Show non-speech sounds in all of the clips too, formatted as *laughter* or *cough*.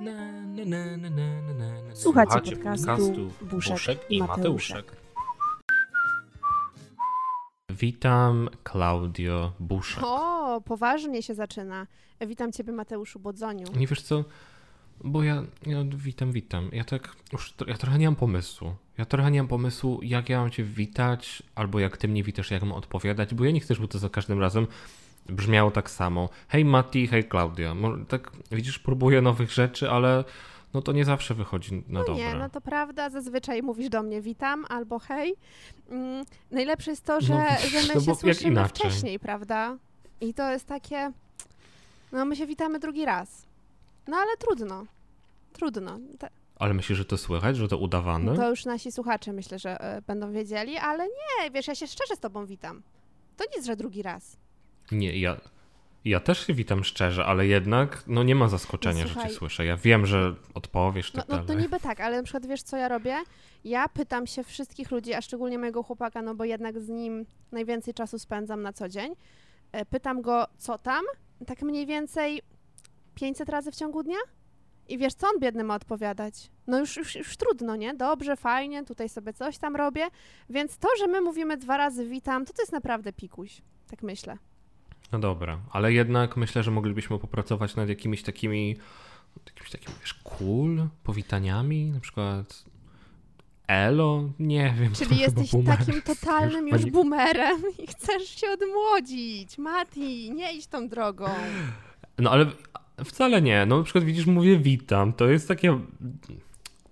Na, na, na, na, na, na, na, na. Słuchacie podcastu Buszek Buszek i Mateuszek. Mateuszek. Witam, Klaudio Buszek. O, poważnie się zaczyna. Witam Ciebie, Mateuszu Bodzoniu. Nie wiesz co, bo ja, ja witam, witam. Ja tak już, ja trochę nie mam pomysłu. Ja trochę nie mam pomysłu, jak ja mam cię witać, albo jak ty mnie witasz, jak mam odpowiadać, bo ja nie chcę, żeby to za każdym razem brzmiało tak samo. Hej Mati, hej Klaudia. Tak, widzisz, próbuję nowych rzeczy, ale no to nie zawsze wychodzi na No dobre. nie, no to prawda, zazwyczaj mówisz do mnie witam albo hej. Mm, najlepsze jest to, że, No, że my no się słyszymy wcześniej, prawda? I to jest takie, no my się witamy drugi raz. No ale trudno, trudno. Ale myślisz, że to słychać, że to udawane? To już nasi słuchacze myślę, że e, będą wiedzieli, ale nie, wiesz, ja się szczerze z Tobą witam. To nic, że drugi raz. Nie, ja, ja też się witam szczerze, ale jednak no nie ma zaskoczenia, No że cię słyszę. Ja wiem, że odpowiesz No, tak no to dalej. niby tak, ale na przykład wiesz, co ja robię? Ja pytam się wszystkich ludzi, a szczególnie mojego chłopaka, no bo jednak z nim najwięcej czasu spędzam na co dzień. E, Pytam go, co tam? Tak mniej więcej 500 razy w ciągu dnia? I wiesz, co on biedny ma odpowiadać? No już, już, już trudno, nie? Dobrze, fajnie, tutaj sobie coś tam robię. Więc to, że my mówimy dwa razy witam, to to jest naprawdę pikuś. Tak myślę. No dobra, ale jednak myślę, że moglibyśmy popracować nad jakimiś takimi, jakimiś takimi, wiesz, cool powitaniami, na przykład elo, nie wiem. Czyli jesteś boomer. takim totalnym już pani- boomerem i chcesz się odmłodzić. Mati, nie idź tą drogą. No ale wcale nie, no na przykład widzisz, mówię witam, to jest takie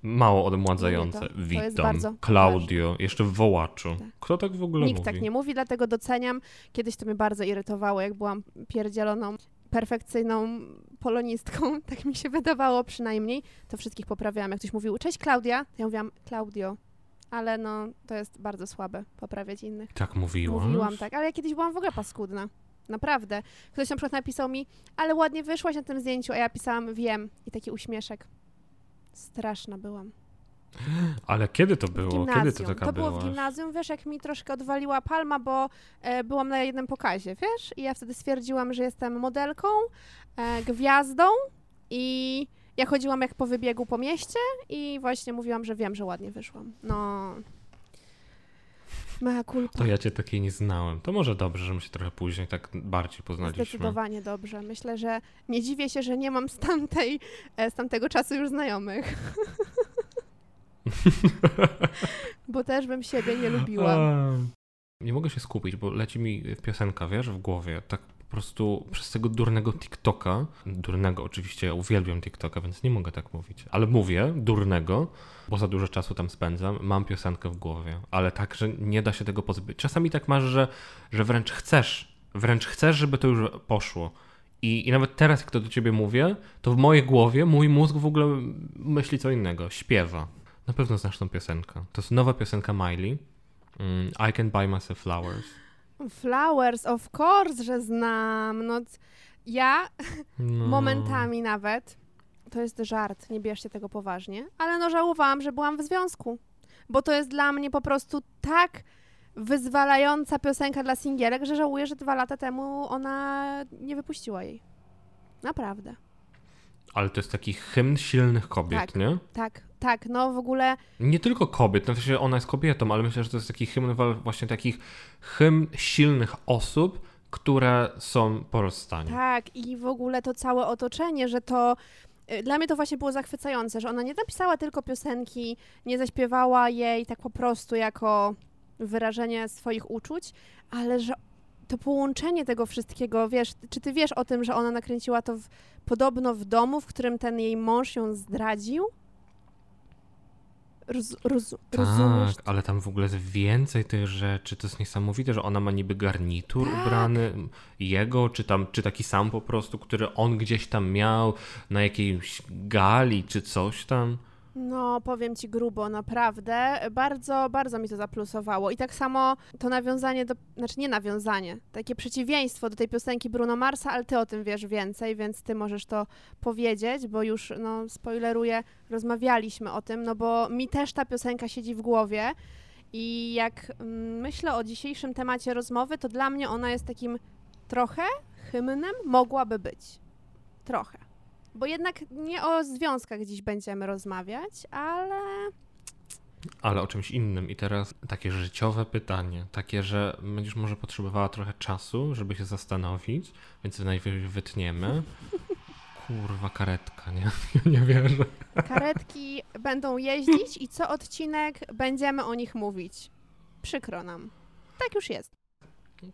mało odmładzające. To. To Witam, Klaudio, jeszcze w wołaczu. Tak. Kto tak w ogóle Nikt mówi? tak nie mówi, dlatego doceniam. Kiedyś to mnie bardzo irytowało, jak byłam pierdzieloną, perfekcyjną polonistką, *laughs* tak mi się wydawało przynajmniej, to wszystkich poprawiałam. Jak ktoś mówił, cześć Klaudia, to ja mówiłam, Klaudio. Ale no, to jest bardzo słabe, poprawiać innych. Tak mówiłaś? Mówiłam tak, ale ja kiedyś byłam w ogóle paskudna. Naprawdę. Ktoś na przykład napisał mi, ale ładnie wyszłaś na tym zdjęciu, a ja pisałam, wiem. I taki uśmieszek. Straszna byłam. Ale kiedy to było? gimnazjum. Kiedy to taka było byłaś? w gimnazjum, wiesz, jak mi troszkę odwaliła palma, bo e, byłam na jednym pokazie, wiesz? I ja wtedy stwierdziłam, że jestem modelką, e, gwiazdą i ja chodziłam jak po wybiegu po mieście i właśnie mówiłam, że wiem, że ładnie wyszłam. No... Mea culpa. To ja cię takiej nie znałem. To może dobrze, że my się trochę później tak bardziej poznaliśmy. Zdecydowanie dobrze. Myślę, że nie dziwię się, że nie mam z, tamtej, e, z tamtego czasu już znajomych. *laughs* Bo też bym siebie nie lubiła. Nie mogę się skupić, bo leci mi piosenka, wiesz, w głowie. Tak po prostu przez tego durnego TikToka. Durnego, oczywiście, ja uwielbiam TikToka, więc nie mogę tak mówić. Ale mówię durnego, bo za dużo czasu tam spędzam. Mam piosenkę w głowie, ale tak, że nie da się tego pozbyć. Czasami tak masz, że, że wręcz chcesz, wręcz chcesz, żeby to już poszło. I, I nawet teraz, jak to do ciebie mówię, to w mojej głowie mój mózg w ogóle myśli co innego, śpiewa. Na pewno znasz tą piosenkę. To jest nowa piosenka Miley. Mm, I can buy myself flowers. Flowers, of course, że znam. No, ja No. *laughs* momentami nawet, to jest żart, nie bierzcie tego poważnie, ale no żałowałam, że byłam w związku. Bo to jest dla mnie po prostu tak wyzwalająca piosenka dla singielek, że żałuję, że dwa lata temu ona nie wypuściła jej. Naprawdę. Ale to jest taki hymn silnych kobiet, Tak. nie? Tak, tak, no w ogóle Nie tylko kobiet, no w sensie ona jest kobietą, ale myślę, że to jest taki hymn właśnie takich hymn silnych osób, które są po rozstaniu. tak i w ogóle to całe otoczenie, że to y, dla mnie to właśnie było zachwycające, że ona nie napisała tylko piosenki, nie zaśpiewała jej tak po prostu jako wyrażenie swoich uczuć, ale że to połączenie tego wszystkiego, wiesz, czy ty wiesz o tym, że ona nakręciła to w, podobno w domu, w którym ten jej mąż ją zdradził? Roz, roz, rozumiesz? Tak, ale tam w ogóle jest więcej tych rzeczy. To jest niesamowite, że ona ma niby garnitur Tak. ubrany jego, czy tam, czy taki sam po prostu, który on gdzieś tam miał na jakiejś gali, czy coś tam. No, powiem ci grubo, naprawdę. Bardzo, bardzo mi to zaplusowało. I tak samo to nawiązanie do, znaczy nie nawiązanie, takie przeciwieństwo do tej piosenki Bruno Marsa, ale ty o tym wiesz więcej, więc ty możesz to powiedzieć, bo już, no, spoileruję, rozmawialiśmy o tym, no bo mi też ta piosenka siedzi w głowie i jak mm, myślę o dzisiejszym temacie rozmowy, to dla mnie ona jest takim trochę hymnem, mogłaby być. Trochę. Bo jednak nie o związkach dziś będziemy rozmawiać, ale Ale o czymś innym. I teraz takie życiowe pytanie, takie, że będziesz może potrzebowała trochę czasu, żeby się zastanowić, więc najwyżej wytniemy. *laughs* Kurwa, karetka, nie? *laughs* Nie wierzę. karetki będą jeździć i co odcinek będziemy o nich mówić. Przykro nam. Tak już jest.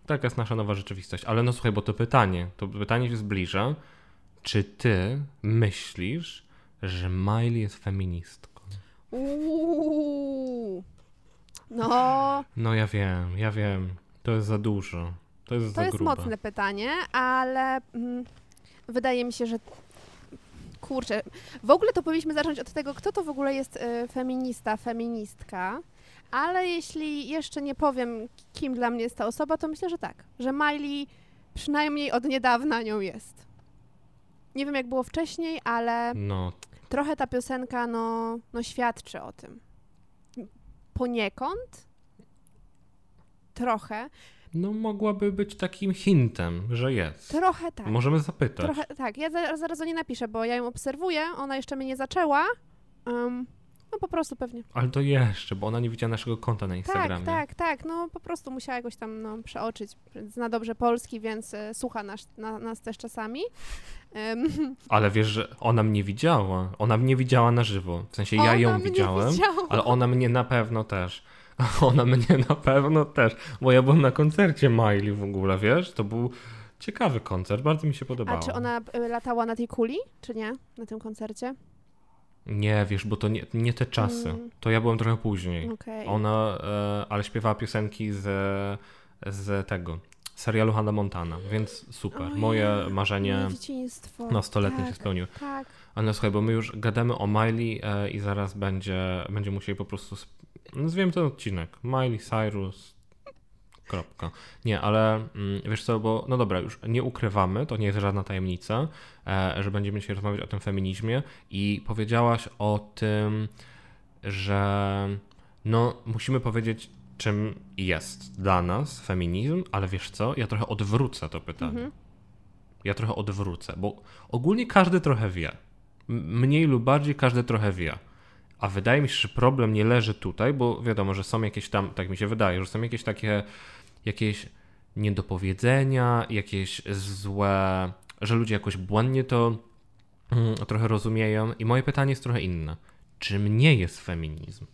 Taka jest nasza nowa rzeczywistość. Ale no słuchaj, bo to pytanie, to pytanie się zbliża. Czy ty myślisz, że Miley jest feministką? Uuu. No, No ja wiem, ja wiem. To jest za dużo. To jest to za jest grube. mocne pytanie, ale mm, wydaje mi się, że kurczę, w ogóle to powinniśmy zacząć od tego, kto to w ogóle jest y, feminista, feministka. Ale jeśli jeszcze nie powiem, kim dla mnie jest ta osoba, to myślę, że tak, że Miley przynajmniej od niedawna nią jest. Nie wiem, jak było wcześniej, ale No, trochę ta piosenka no, no świadczy o tym. Poniekąd. Trochę. no mogłaby być takim hintem, że jest. Trochę tak. Możemy zapytać. Trochę tak. Ja zaraz, zaraz o niej napiszę, bo ja ją obserwuję. Ona jeszcze mnie nie zaczęła. Um, no po prostu pewnie. Ale to jeszcze, bo ona nie widziała naszego konta na Tak, Instagramie. tak, tak. No po prostu musiała jakoś tam no, przeoczyć. Zna dobrze polski, więc e, słucha nas, na, nas też czasami. Em, *laughs* Ale wiesz, że ona mnie widziała. Ona mnie widziała na żywo. W sensie ja ona ją mnie widziałem, widziała. ale ona mnie na pewno też. *laughs* Ona mnie na pewno też, bo ja byłem na koncercie Miley w ogóle, wiesz? To był ciekawy koncert, bardzo mi się podobało. A czy ona e, latała na tej kuli, czy nie? Na tym koncercie? Nie, wiesz, bo to nie, nie te czasy. Mm. To ja byłem trochę później. Okej. Ona, e, ale śpiewała piosenki z, z tego, serialu Hannah Montana, więc super. Moje marzenie Moje dzieciństwo. nastoletnie tak, się spełniło. Tak. Ale słuchaj, bo my już gadamy o Miley e, i zaraz będzie, będzie musieli po prostu, nazwijmy ten odcinek, Miley Cyrus, kropka. Nie, ale mm, wiesz co, bo no dobra, już nie ukrywamy, to nie jest żadna tajemnica, e, że będziemy dzisiaj rozmawiać o tym feminizmie i powiedziałaś o tym, że no musimy powiedzieć, czym jest dla nas feminizm, ale wiesz co, ja trochę odwrócę to pytanie. Mhm. Ja trochę odwrócę, bo ogólnie każdy trochę wie. Mniej lub bardziej każdy trochę wie. A wydaje mi się, że problem nie leży tutaj, bo wiadomo, że są jakieś tam, tak mi się wydaje, że są jakieś takie, jakieś niedopowiedzenia, jakieś złe, że ludzie jakoś błędnie to mm, trochę rozumieją. I moje pytanie jest trochę inne. Czym nie jest feminizm?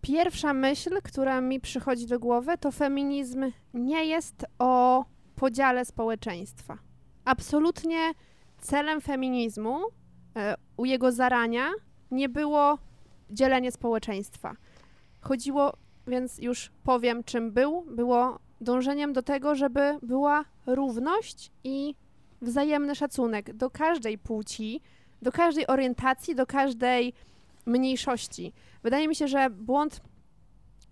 Pierwsza myśl, która mi przychodzi do głowy, to feminizm nie jest o podziale społeczeństwa. Absolutnie celem feminizmu e, u jego zarania nie było dzielenie społeczeństwa. Chodziło, więc już powiem, czym był, było dążeniem do tego, żeby była równość i wzajemny szacunek do każdej płci, do każdej orientacji, do każdej mniejszości. Wydaje mi się, że błąd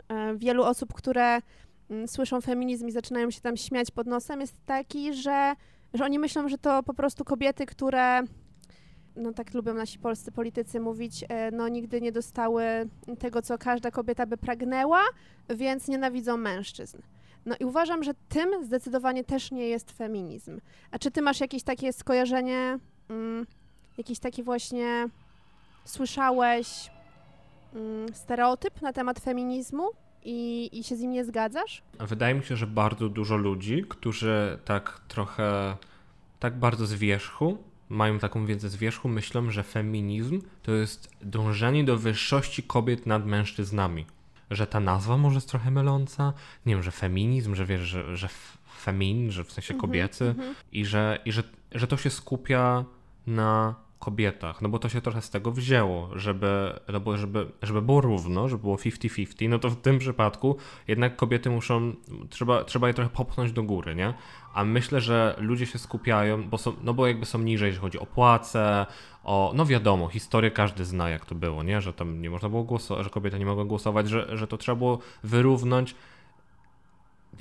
e, wielu osób, które mm, słyszą feminizm i zaczynają się tam śmiać pod nosem, jest taki, że, że oni myślą, że to po prostu kobiety, które, no tak lubią nasi polscy politycy mówić, e, no nigdy nie dostały tego, co każda kobieta by pragnęła, więc nienawidzą mężczyzn. No i uważam, że tym zdecydowanie też nie jest feminizm. A czy ty masz jakieś takie skojarzenie, mm, jakiś taki właśnie słyszałeś mm, stereotyp na temat feminizmu i, i się z nim nie zgadzasz? Wydaje mi się, że bardzo dużo ludzi, którzy tak trochę, tak bardzo z wierzchu, mają taką wiedzę z wierzchu, myślą, że feminizm to jest dążenie do wyższości kobiet nad mężczyznami. Że ta nazwa może jest trochę myląca. Nie wiem, że feminizm, że wiesz, że, że femin, że w sensie Mhm, kobiecy i, że, i że, że to się skupia na kobietach, no bo to się trochę z tego wzięło, żeby, no bo żeby, żeby było równo, żeby było 50-50, no to w tym przypadku jednak kobiety muszą, trzeba, trzeba je trochę popchnąć do góry, nie? A myślę, że ludzie się skupiają, bo są, no bo jakby są niżej, jeśli chodzi o płace, o, no wiadomo, historię każdy zna, jak to było, nie? Że tam nie można było głosować, że kobiety nie mogły głosować, że, że to trzeba było wyrównać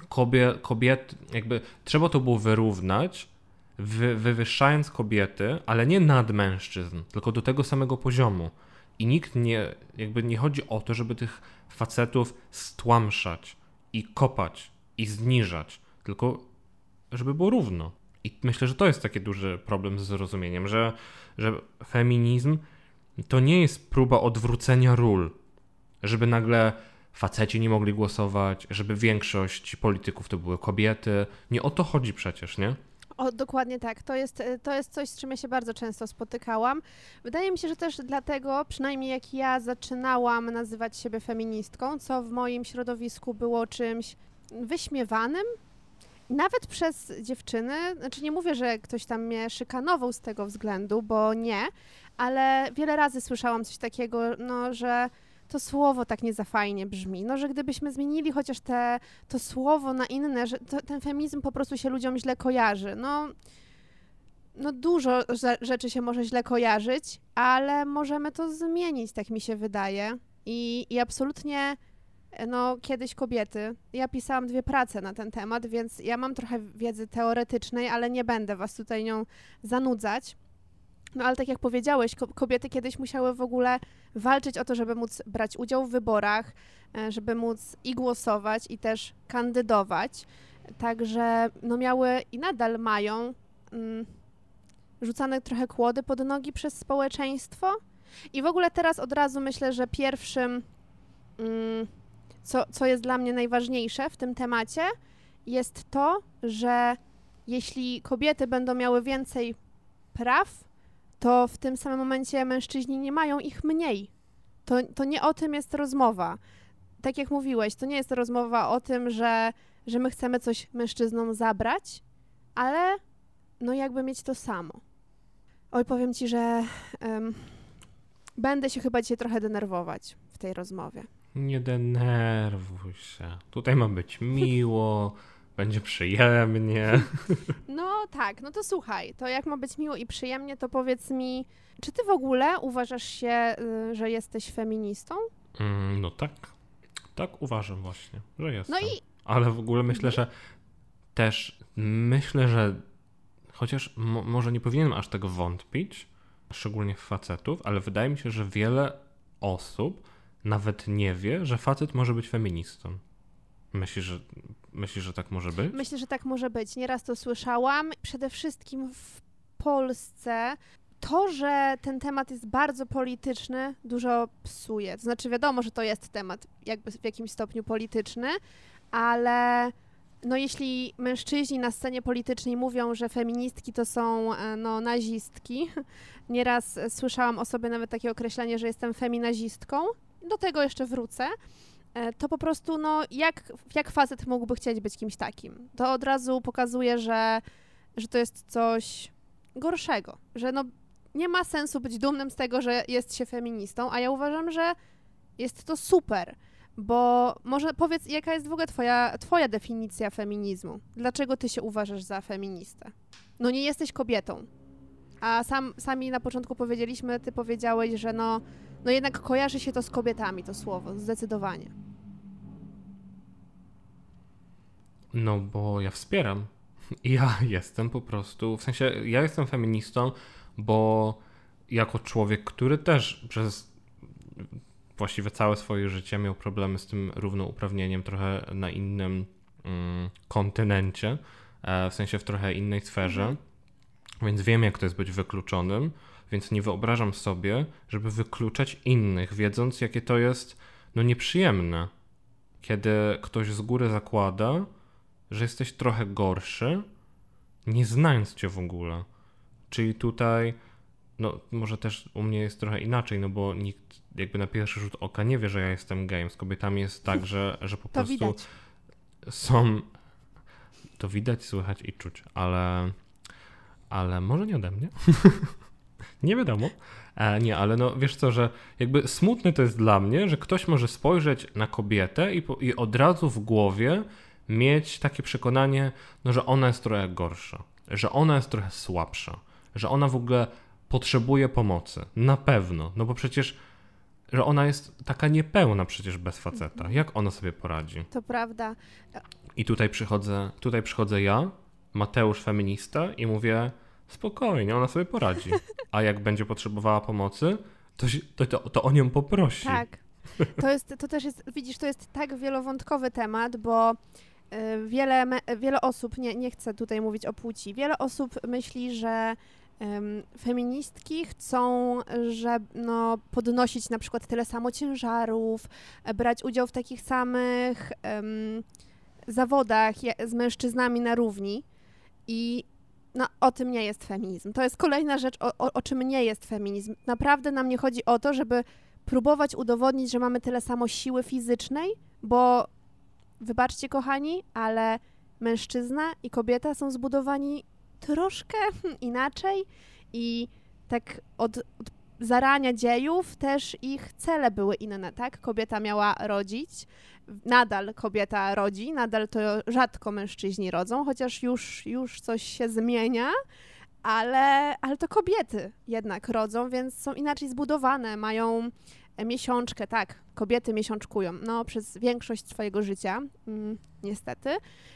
kobiet, kobiet, jakby trzeba to było wyrównać, wy, wywyższając kobiety, ale nie nad mężczyzn, tylko do tego samego poziomu. I nikt nie, jakby nie chodzi o to, żeby tych facetów stłamszać i kopać i zniżać, tylko żeby było równo. I myślę, że to jest taki duży problem z zrozumieniem, że, że feminizm to nie jest próba odwrócenia ról, żeby nagle faceci nie mogli głosować, żeby większość polityków to były kobiety. Nie o to chodzi przecież, nie? O, dokładnie tak. To jest, to jest coś, z czym ja się bardzo często spotykałam. Wydaje mi się, że też dlatego, przynajmniej jak ja zaczynałam nazywać siebie feministką, co w moim środowisku było czymś wyśmiewanym, nawet przez dziewczyny, znaczy nie mówię, że ktoś tam mnie szykanował z tego względu, bo nie, ale wiele razy słyszałam coś takiego, no, że to słowo tak nie za fajnie brzmi. No, że gdybyśmy zmienili chociaż te, to słowo na inne, że to, ten feminizm po prostu się ludziom źle kojarzy. No, no dużo rzeczy się może źle kojarzyć, ale możemy to zmienić, tak mi się wydaje. I, i absolutnie, no kiedyś kobiety, ja pisałam dwie prace na ten temat, więc ja mam trochę wiedzy teoretycznej, ale nie będę was tutaj nią zanudzać. No ale tak jak powiedziałeś, kobiety kiedyś musiały w ogóle walczyć o to, żeby móc brać udział w wyborach, e, żeby móc i głosować, i też kandydować. Także no miały i nadal mają mm, rzucane trochę kłody pod nogi przez społeczeństwo. I w ogóle teraz od razu myślę, że pierwszym, mm, co, co jest dla mnie najważniejsze w tym temacie, jest to, że jeśli kobiety będą miały więcej praw, to w tym samym momencie mężczyźni nie mają ich mniej. To, to nie o tym jest rozmowa. Tak jak mówiłeś, to nie jest rozmowa o tym, że, że my chcemy coś mężczyznom zabrać, ale no jakby mieć to samo. Oj, powiem ci, że um, będę się chyba dzisiaj trochę denerwować w tej rozmowie. Nie denerwuj się. Tutaj ma być miło. *laughs* Będzie przyjemnie. *laughs* No tak, no to słuchaj, to jak ma być miło i przyjemnie, to powiedz mi, czy ty w ogóle uważasz się, y, że jesteś feministą? Mm, no tak. Tak uważam właśnie, że jestem. No i... Ale w ogóle myślę, że też myślę, że chociaż mo może nie powinienem aż tego wątpić, szczególnie w facetów, ale wydaje mi się, że wiele osób nawet nie wie, że facet może być feministą. Myślisz, że, myślisz, że tak może być? Myślę, że tak może być. Nieraz to słyszałam. Przede wszystkim w Polsce to, że ten temat jest bardzo polityczny, dużo psuje. To znaczy, wiadomo, że to jest temat jakby w jakimś stopniu polityczny, ale no jeśli mężczyźni na scenie politycznej mówią, że feministki to są e, no, nazistki, *laughs* nieraz słyszałam o sobie nawet takie określenie, że jestem feminazistką, do tego jeszcze wrócę, to po prostu, no, jak, jak facet mógłby chcieć być kimś takim? To od razu pokazuje, że, że to jest coś gorszego, że no, nie ma sensu być dumnym z tego, że jest się feministą, a ja uważam, że jest to super, bo może powiedz, jaka jest w ogóle twoja, twoja definicja feminizmu? Dlaczego ty się uważasz za feministę? No nie jesteś kobietą, a sam, sami na początku powiedzieliśmy, ty powiedziałeś, że no, no jednak kojarzy się to z kobietami, to słowo, zdecydowanie. No bo ja wspieram. *laughs* Ja jestem po prostu, w sensie ja jestem feministą, bo jako człowiek, który też przez właściwie całe swoje życie miał problemy z tym równouprawnieniem trochę na innym mm, kontynencie, e, w sensie w trochę innej sferze, mhm. więc wiem jak to jest być wykluczonym, więc nie wyobrażam sobie, żeby wykluczać innych, wiedząc jakie to jest no nieprzyjemne, kiedy ktoś z góry zakłada, że jesteś trochę gorszy, nie znając cię w ogóle. Czyli tutaj, no może też u mnie jest trochę inaczej, no bo nikt jakby na pierwszy rzut oka nie wie, że ja jestem gejem. Z kobietami jest tak, że, że po prostu widać. są. To widać, słychać i czuć, ale, ale może nie ode mnie. *laughs* Nie wiadomo. E, nie, ale no wiesz co, że jakby smutne to jest dla mnie, że ktoś może spojrzeć na kobietę i, po, i od razu w głowie mieć takie przekonanie, no, że ona jest trochę gorsza, że ona jest trochę słabsza, że ona w ogóle potrzebuje pomocy. Na pewno, no bo przecież że ona jest taka niepełna przecież bez faceta. Jak ona sobie poradzi? To prawda. I tutaj przychodzę, tutaj przychodzę ja, Mateusz feminista i mówię spokojnie, ona sobie poradzi. A jak będzie potrzebowała pomocy, to, to, to, to o nią poprosi. Tak. To, jest, to też jest, widzisz, to jest tak wielowątkowy temat, bo y, wiele, wiele osób, nie, nie chcę tutaj mówić o płci, wiele osób myśli, że em, feministki chcą, że no, podnosić na przykład tyle samo ciężarów, brać udział w takich samych em, zawodach z mężczyznami na równi i no, o tym nie jest feminizm. To jest kolejna rzecz, o, o, o czym nie jest feminizm. Naprawdę nam nie chodzi o to, żeby próbować udowodnić, że mamy tyle samo siły fizycznej, bo wybaczcie, kochani, ale mężczyzna i kobieta są zbudowani troszkę *laughs* inaczej i tak od, od zarania dziejów też ich cele były inne, tak? Kobieta miała rodzić, nadal kobieta rodzi, nadal to rzadko mężczyźni rodzą, chociaż już, już coś się zmienia, ale, ale to kobiety jednak rodzą, więc są inaczej zbudowane, mają miesiączkę, tak, kobiety miesiączkują, no przez większość swojego życia, mm, niestety,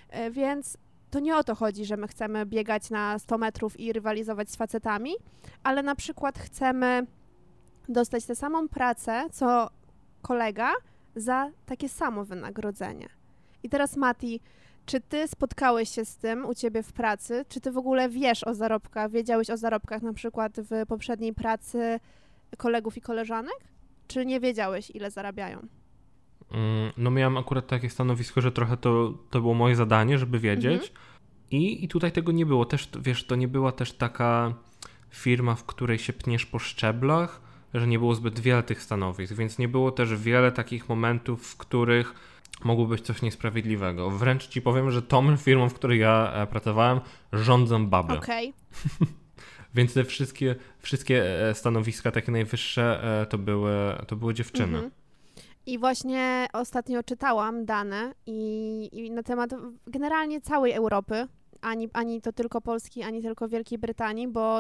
E, więc to nie o to chodzi, że my chcemy biegać na 100 metrów i rywalizować z facetami, ale na przykład chcemy dostać tę samą pracę, co kolega, za takie samo wynagrodzenie. I teraz Mati, czy ty spotkałeś się z tym u ciebie w pracy? Czy ty w ogóle wiesz o zarobkach, wiedziałeś o zarobkach na przykład w poprzedniej pracy kolegów i koleżanek? Czy nie wiedziałeś, ile zarabiają? Mm, No miałem akurat takie stanowisko, że trochę to, to było moje zadanie, żeby wiedzieć. Mhm. I, I tutaj tego nie było. Też, wiesz, to nie była też taka firma, w której się pniesz po szczeblach, że nie było zbyt wiele tych stanowisk, więc nie było też wiele takich momentów, w których mogło być coś niesprawiedliwego. Wręcz ci powiem, że tą firmą, w której ja e, pracowałem, rządzą baby. Okej. *laughs* Więc te wszystkie, wszystkie e, stanowiska takie najwyższe e, to były, to były dziewczyny. Mhm. I właśnie ostatnio czytałam dane i, i na temat generalnie całej Europy, ani, ani to tylko Polski, ani tylko Wielkiej Brytanii, bo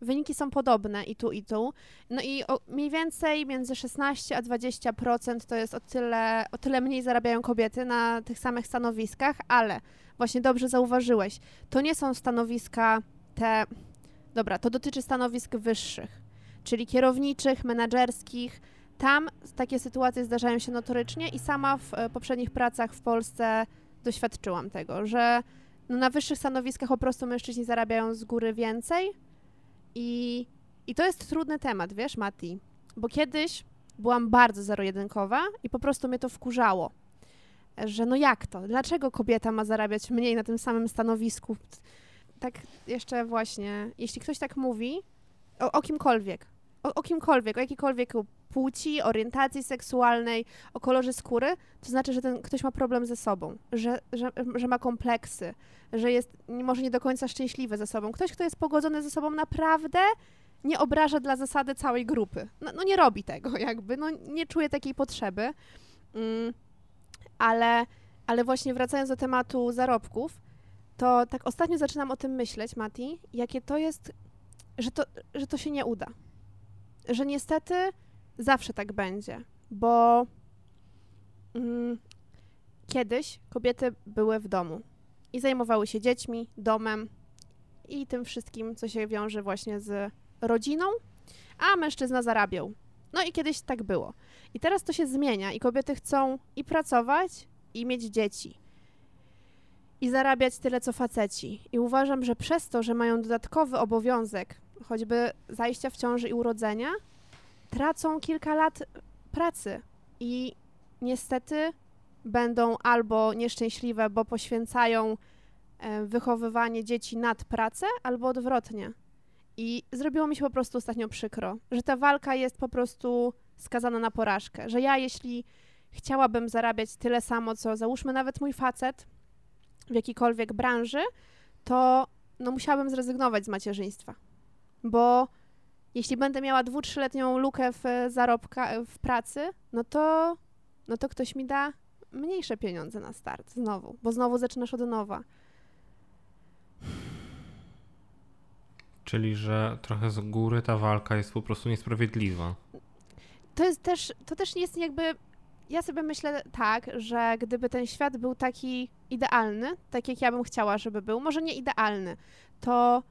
wyniki są podobne i tu, i tu. No i o, mniej więcej między 16 a 20% to jest o tyle, o tyle mniej zarabiają kobiety na tych samych stanowiskach, ale właśnie dobrze zauważyłeś, to nie są stanowiska te, dobra, to dotyczy stanowisk wyższych, czyli kierowniczych, menedżerskich, tam takie sytuacje zdarzają się notorycznie i sama w e, poprzednich pracach w Polsce doświadczyłam tego, że no na wyższych stanowiskach po prostu mężczyźni zarabiają z góry więcej i, i to jest trudny temat, wiesz, Mati, bo kiedyś byłam bardzo zero-jedynkowa i po prostu mnie to wkurzało, że no jak to, dlaczego kobieta ma zarabiać mniej na tym samym stanowisku? Tak jeszcze właśnie, jeśli ktoś tak mówi o, o kimkolwiek, o, o kimkolwiek, o jakiejkolwiek płci, orientacji seksualnej, o kolorze skóry, to znaczy, że ten ktoś ma problem ze sobą, że, że, że ma kompleksy, że jest może nie do końca szczęśliwy ze sobą. Ktoś, kto jest pogodzony ze sobą naprawdę nie obraża dla zasady całej grupy. No, no nie robi tego jakby, no nie czuje takiej potrzeby. Mm, ale, ale właśnie wracając do tematu zarobków, to tak ostatnio zaczynam o tym myśleć, Mati, jakie to jest, że to, że to się nie uda. Że niestety zawsze tak będzie, bo mm, kiedyś kobiety były w domu i zajmowały się dziećmi, domem i tym wszystkim, co się wiąże właśnie z rodziną, a mężczyzna zarabiał. No i kiedyś tak było. I teraz to się zmienia i kobiety chcą i pracować, i mieć dzieci. I zarabiać tyle, co faceci. I uważam, że przez to, że mają dodatkowy obowiązek, choćby zajścia w ciąży i urodzenia, tracą kilka lat pracy i niestety będą albo nieszczęśliwe, bo poświęcają e, wychowywanie dzieci nad pracę, albo odwrotnie. I zrobiło mi się po prostu ostatnio przykro, że ta walka jest po prostu skazana na porażkę. Że ja, jeśli chciałabym zarabiać tyle samo, co załóżmy nawet mój facet w jakiejkolwiek branży, to no musiałabym zrezygnować z macierzyństwa. Bo jeśli będę miała dwu, trzyletnią lukę w zarobka, w pracy, no to, no to ktoś mi da mniejsze pieniądze na start znowu, bo znowu zaczynasz od nowa. Czyli, że trochę z góry ta walka jest po prostu niesprawiedliwa. To jest też, to też jest jakby, ja sobie myślę tak, że gdyby ten świat był taki idealny, tak jak ja bym chciała, żeby był, może nie idealny, to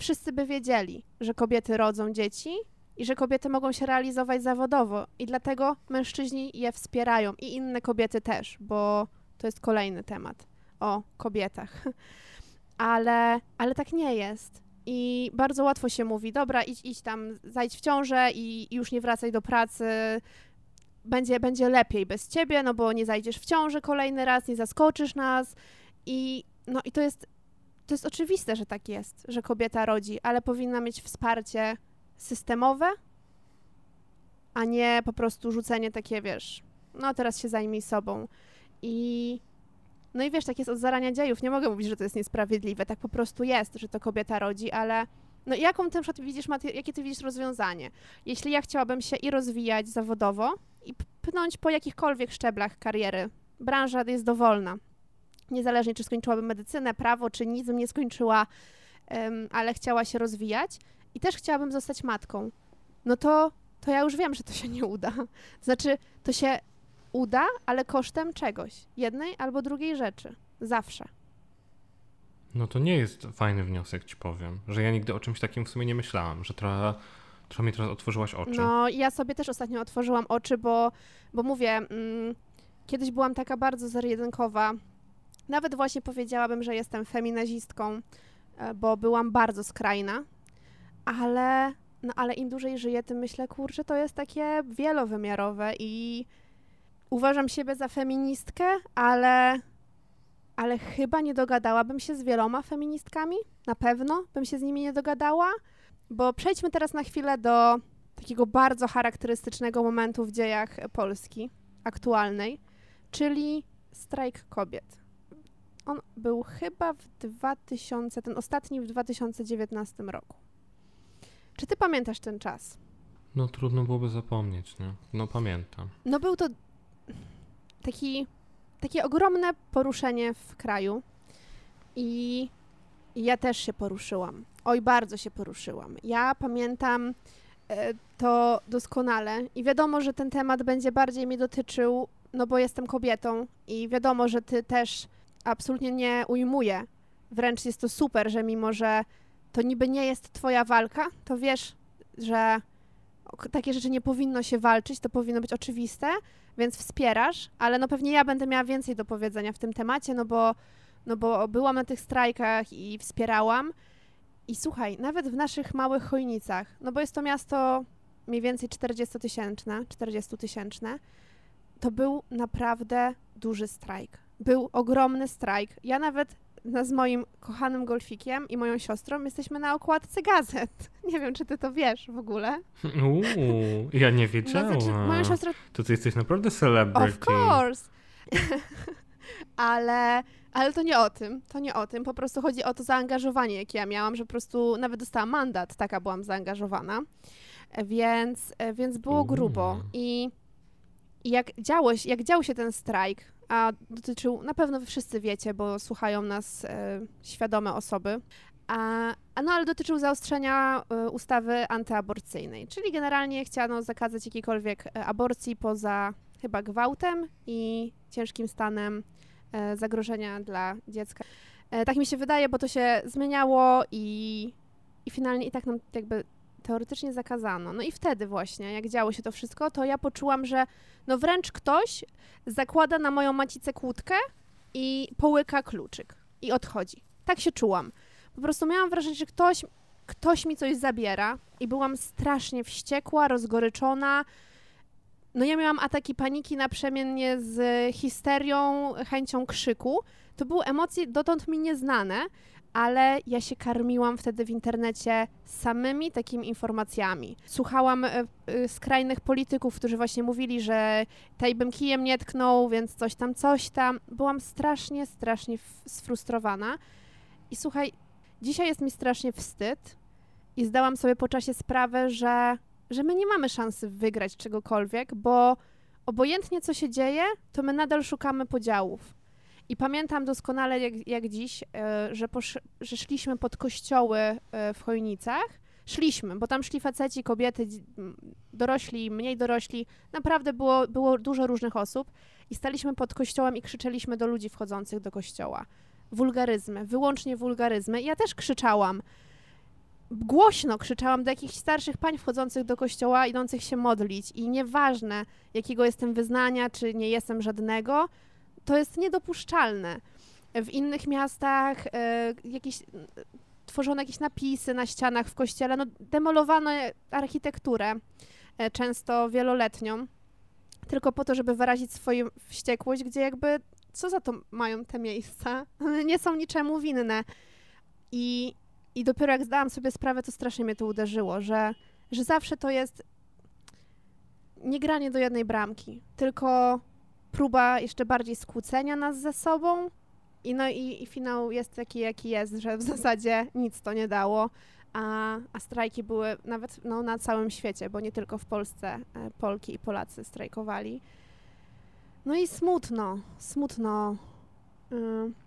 wszyscy by wiedzieli, że kobiety rodzą dzieci i że kobiety mogą się realizować zawodowo i dlatego mężczyźni je wspierają i inne kobiety też, bo to jest kolejny temat o kobietach. *laughs* Ale, ale tak nie jest. I bardzo łatwo się mówi, dobra, idź, idź tam, zajdź w ciążę i, już nie wracaj do pracy. Będzie, będzie lepiej bez ciebie, no bo nie zajdziesz w ciąży kolejny raz, nie zaskoczysz nas. I, no, i to jest to jest oczywiste, że tak jest, że kobieta rodzi, ale powinna mieć wsparcie systemowe, a nie po prostu rzucenie takie, wiesz, no teraz się zajmij sobą. I no i wiesz, tak jest od zarania dziejów. Nie mogę mówić, że to jest niesprawiedliwe. Tak po prostu jest, że to kobieta rodzi, ale no jaką ty widzisz, jakie ty widzisz rozwiązanie? Jeśli ja chciałabym się i rozwijać zawodowo i pnąć po jakichkolwiek szczeblach kariery, branża jest dowolna, niezależnie czy skończyłabym medycynę, prawo, czy nic bym nie skończyła, ale chciała się rozwijać i też chciałabym zostać matką, no to, to ja już wiem, że to się nie uda. *laughs* Znaczy, to się uda, ale kosztem czegoś, jednej albo drugiej rzeczy. Zawsze. No to nie jest fajny wniosek, ci powiem, że ja nigdy o czymś takim w sumie nie myślałam, że trochę, trochę mi teraz otworzyłaś oczy. No, ja sobie też ostatnio otworzyłam oczy, bo, bo mówię, mm, kiedyś byłam taka bardzo zero-jedynkowa, nawet właśnie powiedziałabym, że jestem feminazistką, e, bo byłam bardzo skrajna, ale, no ale im dłużej żyję, tym myślę, kurczę, to jest takie wielowymiarowe i uważam siebie za feministkę, ale, ale chyba nie dogadałabym się z wieloma feministkami. Na pewno bym się z nimi nie dogadała, bo przejdźmy teraz na chwilę do takiego bardzo charakterystycznego momentu w dziejach Polski aktualnej, czyli strajk kobiet. On był chyba w 2000, ten ostatni w 2019 roku. Czy ty pamiętasz ten czas? No trudno byłoby zapomnieć, nie? No pamiętam. No był to taki, takie ogromne poruszenie w kraju i ja też się poruszyłam. Oj, bardzo się poruszyłam. Ja pamiętam e, to doskonale i wiadomo, że ten temat będzie bardziej mnie dotyczył, no bo jestem kobietą i wiadomo, że ty też absolutnie nie ujmuję. Wręcz jest to super, że mimo, że to niby nie jest twoja walka, to wiesz, że takie rzeczy nie powinno się walczyć, to powinno być oczywiste, więc wspierasz, ale no pewnie ja będę miała więcej do powiedzenia w tym temacie, no bo, no bo byłam na tych strajkach i wspierałam. I słuchaj, nawet w naszych małych chojnicach, no bo jest to miasto mniej więcej 40-tysięczne, 40-tysięczne, to był naprawdę duży strajk był ogromny strajk. Ja nawet z moim kochanym golfikiem i moją siostrą jesteśmy na okładce gazet. *laughs* Nie wiem, czy ty to wiesz w ogóle. Uuu, ja nie wiedziałam. No, znaczy, siostra... To ty jesteś naprawdę celebrity. Of course. *laughs* ale, ale to nie o tym. To nie o tym. Po prostu chodzi o to zaangażowanie, jakie ja miałam, że po prostu nawet dostałam mandat. Taka byłam zaangażowana. Więc, więc było grubo. I, i jak, działo, jak dział się ten strajk, a dotyczył, na pewno wy wszyscy wiecie, bo słuchają nas e, świadome osoby, a, no ale dotyczył zaostrzenia e, ustawy antyaborcyjnej, czyli generalnie chciano zakazać jakiejkolwiek e, aborcji poza chyba gwałtem i ciężkim stanem e, zagrożenia dla dziecka. Tak mi się wydaje, bo to się zmieniało i, i finalnie i tak nam jakby teoretycznie zakazano. No i wtedy właśnie, jak działo się to wszystko, to ja poczułam, że no wręcz ktoś zakłada na moją macicę kłódkę i połyka kluczyk i odchodzi. Tak się czułam. Po prostu miałam wrażenie, że ktoś, ktoś mi coś zabiera i byłam strasznie wściekła, rozgoryczona. No ja miałam ataki paniki naprzemiennie z histerią, chęcią krzyku. To były emocje dotąd mi nieznane, ale ja się karmiłam wtedy w internecie samymi takimi informacjami. Słuchałam y, y, skrajnych polityków, którzy właśnie mówili, że tej bym kijem nie tknął, więc coś tam, coś tam. Byłam strasznie, strasznie sfrustrowana. I słuchaj, dzisiaj jest mi strasznie wstyd i zdałam sobie po czasie sprawę, że, że my nie mamy szansy wygrać czegokolwiek, bo obojętnie co się dzieje, to my nadal szukamy podziałów. I pamiętam doskonale jak, jak dziś, e, że, posz, że szliśmy pod kościoły e, w Chojnicach. Szliśmy, bo tam szli faceci, kobiety, dorośli, mniej dorośli. Naprawdę było, było dużo różnych osób. I staliśmy pod kościołem i krzyczeliśmy do ludzi wchodzących do kościoła. Wulgaryzmy, wyłącznie wulgaryzmy. Ja też krzyczałam. Głośno krzyczałam do jakichś starszych pań wchodzących do kościoła, idących się modlić. I nieważne, jakiego jestem wyznania, czy nie jestem żadnego, to jest niedopuszczalne. W innych miastach e, jakieś, tworzono jakieś napisy na ścianach w kościele, no, demolowano architekturę, e, często wieloletnią, tylko po to, żeby wyrazić swoją wściekłość, gdzie jakby co za to mają te miejsca? *laughs* Nie są niczemu winne. I, I dopiero jak zdałam sobie sprawę, to strasznie mnie to uderzyło, że, że zawsze to jest nie granie do jednej bramki, tylko próba jeszcze bardziej skłócenia nas ze sobą. I no i, i finał jest taki, jaki jest, że w zasadzie nic to nie dało, a, a strajki były nawet no, na całym świecie, bo nie tylko w Polsce e, Polki i Polacy strajkowali. No i smutno, smutno y,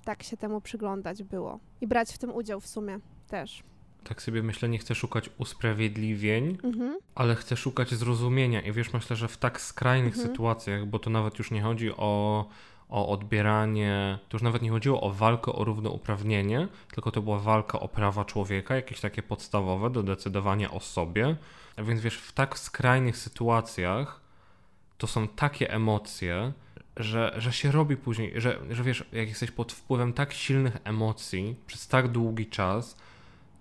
tak się temu przyglądać było i brać w tym udział w sumie też. Tak sobie myślę, nie chcę szukać usprawiedliwień, Mhm. ale chcę szukać zrozumienia. I wiesz, myślę, że w tak skrajnych Mhm. sytuacjach, bo to nawet już nie chodzi o, o odbieranie, to już nawet nie chodziło o walkę o równouprawnienie, tylko to była walka o prawa człowieka, jakieś takie podstawowe do decydowania o sobie. A Więc wiesz, w tak skrajnych sytuacjach to są takie emocje, że, że się robi później, że, że wiesz, jak jesteś pod wpływem tak silnych emocji przez tak długi czas,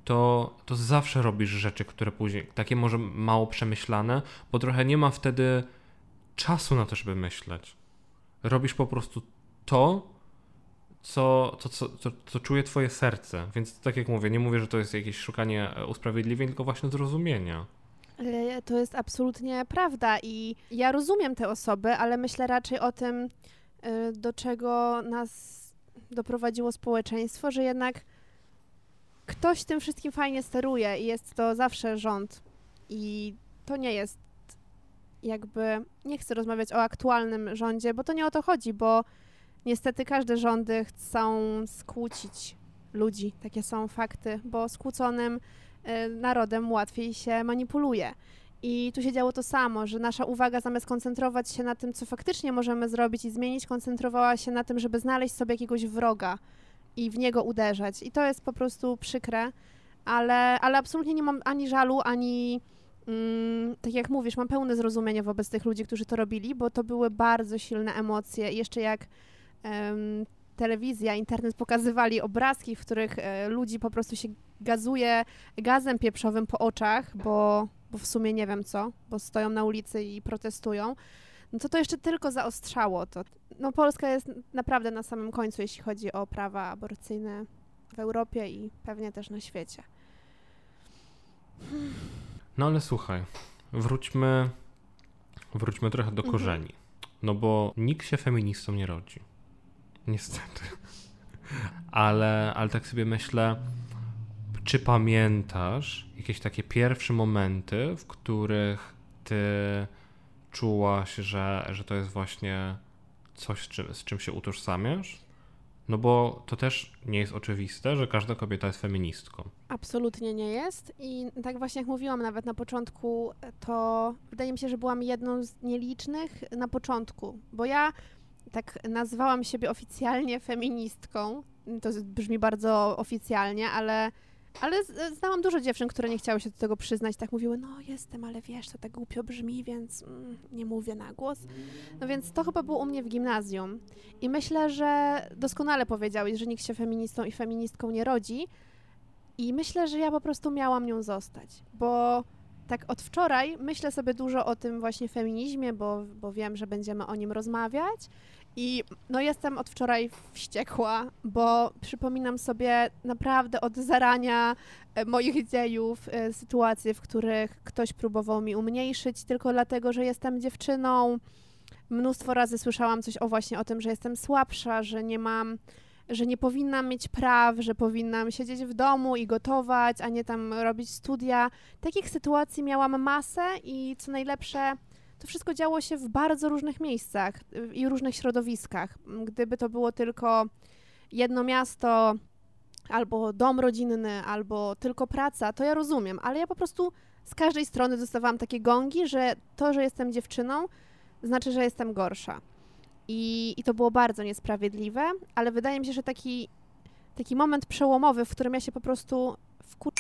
to, to zawsze robisz rzeczy, które później, takie może mało przemyślane, bo trochę nie ma wtedy czasu na to, żeby myśleć. Robisz po prostu to, co, to, co, to, co czuje twoje serce. Więc tak jak mówię, nie mówię, że to jest jakieś szukanie e, usprawiedliwień, tylko właśnie zrozumienia. Ale To jest absolutnie prawda i ja rozumiem te osoby, ale myślę raczej o tym, y, do czego nas doprowadziło społeczeństwo, że jednak ktoś tym wszystkim fajnie steruje i jest to zawsze rząd. I to nie jest jakby, nie chcę rozmawiać o aktualnym rządzie, bo to nie o to chodzi, bo niestety każde rządy chcą skłócić ludzi. Takie są fakty, bo skłóconym y, narodem łatwiej się manipuluje. I tu się działo to samo, że nasza uwaga zamiast koncentrować się na tym, co faktycznie możemy zrobić i zmienić, koncentrowała się na tym, żeby znaleźć sobie jakiegoś wroga i w niego uderzać. I to jest po prostu przykre, ale, ale absolutnie nie mam ani żalu, ani mm, tak jak mówisz, mam pełne zrozumienie wobec tych ludzi, którzy to robili, bo to były bardzo silne emocje. I jeszcze jak em, telewizja, internet pokazywali obrazki, w których e, ludzi po prostu się gazuje gazem pieprzowym po oczach, bo, bo w sumie nie wiem co, bo stoją na ulicy i protestują, no to to jeszcze tylko zaostrzało to. No Polska jest naprawdę na samym końcu, jeśli chodzi o prawa aborcyjne w Europie i pewnie też na świecie. No ale słuchaj, wróćmy, wróćmy trochę do Mhm. korzeni. No bo nikt się feministą nie rodzi. Niestety. Ale, ale tak sobie myślę, czy pamiętasz jakieś takie pierwsze momenty, w których ty czułaś, że, że to jest właśnie coś, z czym, z czym się utożsamiasz? No bo to też nie jest oczywiste, że każda kobieta jest feministką. Absolutnie nie jest. I tak właśnie jak mówiłam nawet na początku, to wydaje mi się, że byłam jedną z nielicznych na początku, bo ja tak nazwałam siebie oficjalnie feministką. To brzmi bardzo oficjalnie, ale, ale z- znałam dużo dziewczyn, które nie chciały się do tego przyznać. Tak mówiły, no jestem, ale wiesz, to tak głupio brzmi, więc mm, nie mówię na głos. No więc to chyba było u mnie w gimnazjum. I myślę, że doskonale powiedziałeś, że nikt się feministą i feministką nie rodzi. I myślę, że ja po prostu miałam nią zostać, bo tak od wczoraj myślę sobie dużo o tym właśnie feminizmie, bo, bo wiem, że będziemy o nim rozmawiać. I no jestem od wczoraj wściekła, bo przypominam sobie naprawdę od zarania e, moich dziejów e, sytuacje, w których ktoś próbował mi umniejszyć tylko dlatego, że jestem dziewczyną. Mnóstwo razy słyszałam coś o właśnie o tym, że jestem słabsza, że nie mam że nie powinnam mieć praw, że powinnam siedzieć w domu i gotować, a nie tam robić studia. Takich sytuacji miałam masę i co najlepsze, to wszystko działo się w bardzo różnych miejscach i różnych środowiskach. Gdyby to było tylko jedno miasto, albo dom rodzinny, albo tylko praca, to ja rozumiem, ale ja po prostu z każdej strony dostawałam takie gongi, że to, że jestem dziewczyną, znaczy, że jestem gorsza. I, i to było bardzo niesprawiedliwe, ale wydaje mi się, że taki, taki moment przełomowy, w którym ja się po prostu wkur...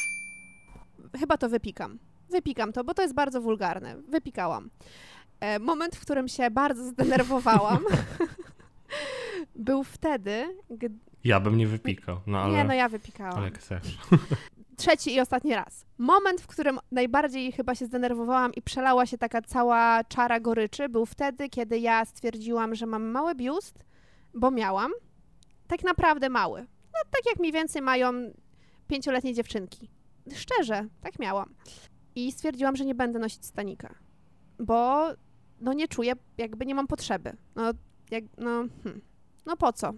Chyba to wypikam. Wypikam to, bo to jest bardzo wulgarne. Wypikałam. E, moment, w którym się bardzo zdenerwowałam, *laughs* był wtedy, gdy... Ja bym nie wypikał, no ale... Nie, no ja wypikałam. Ale chcesz. *laughs* Trzeci i ostatni raz. Moment, w którym najbardziej chyba się zdenerwowałam i przelała się taka cała czara goryczy, był wtedy, kiedy ja stwierdziłam, że mam mały biust, bo miałam. Tak naprawdę mały. No tak jak mniej więcej mają pięcioletnie dziewczynki. Szczerze, tak miałam. I stwierdziłam, że nie będę nosić stanika, bo no nie czuję, jakby nie mam potrzeby. No, jak, no, hmm. no po co?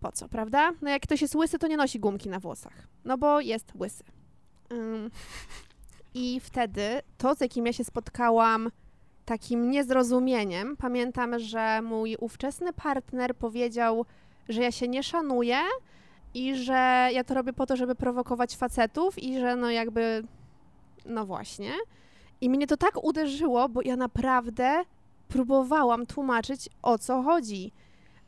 Po co, prawda? No jak ktoś jest łysy, to nie nosi gumki na włosach, no bo jest łysy. I wtedy to, z jakim ja się spotkałam takim niezrozumieniem, pamiętam, że mój ówczesny partner powiedział, że ja się nie szanuję i że ja to robię po to, żeby prowokować facetów i że no jakby, no właśnie. I mnie to tak uderzyło, bo ja naprawdę próbowałam tłumaczyć, o co chodzi.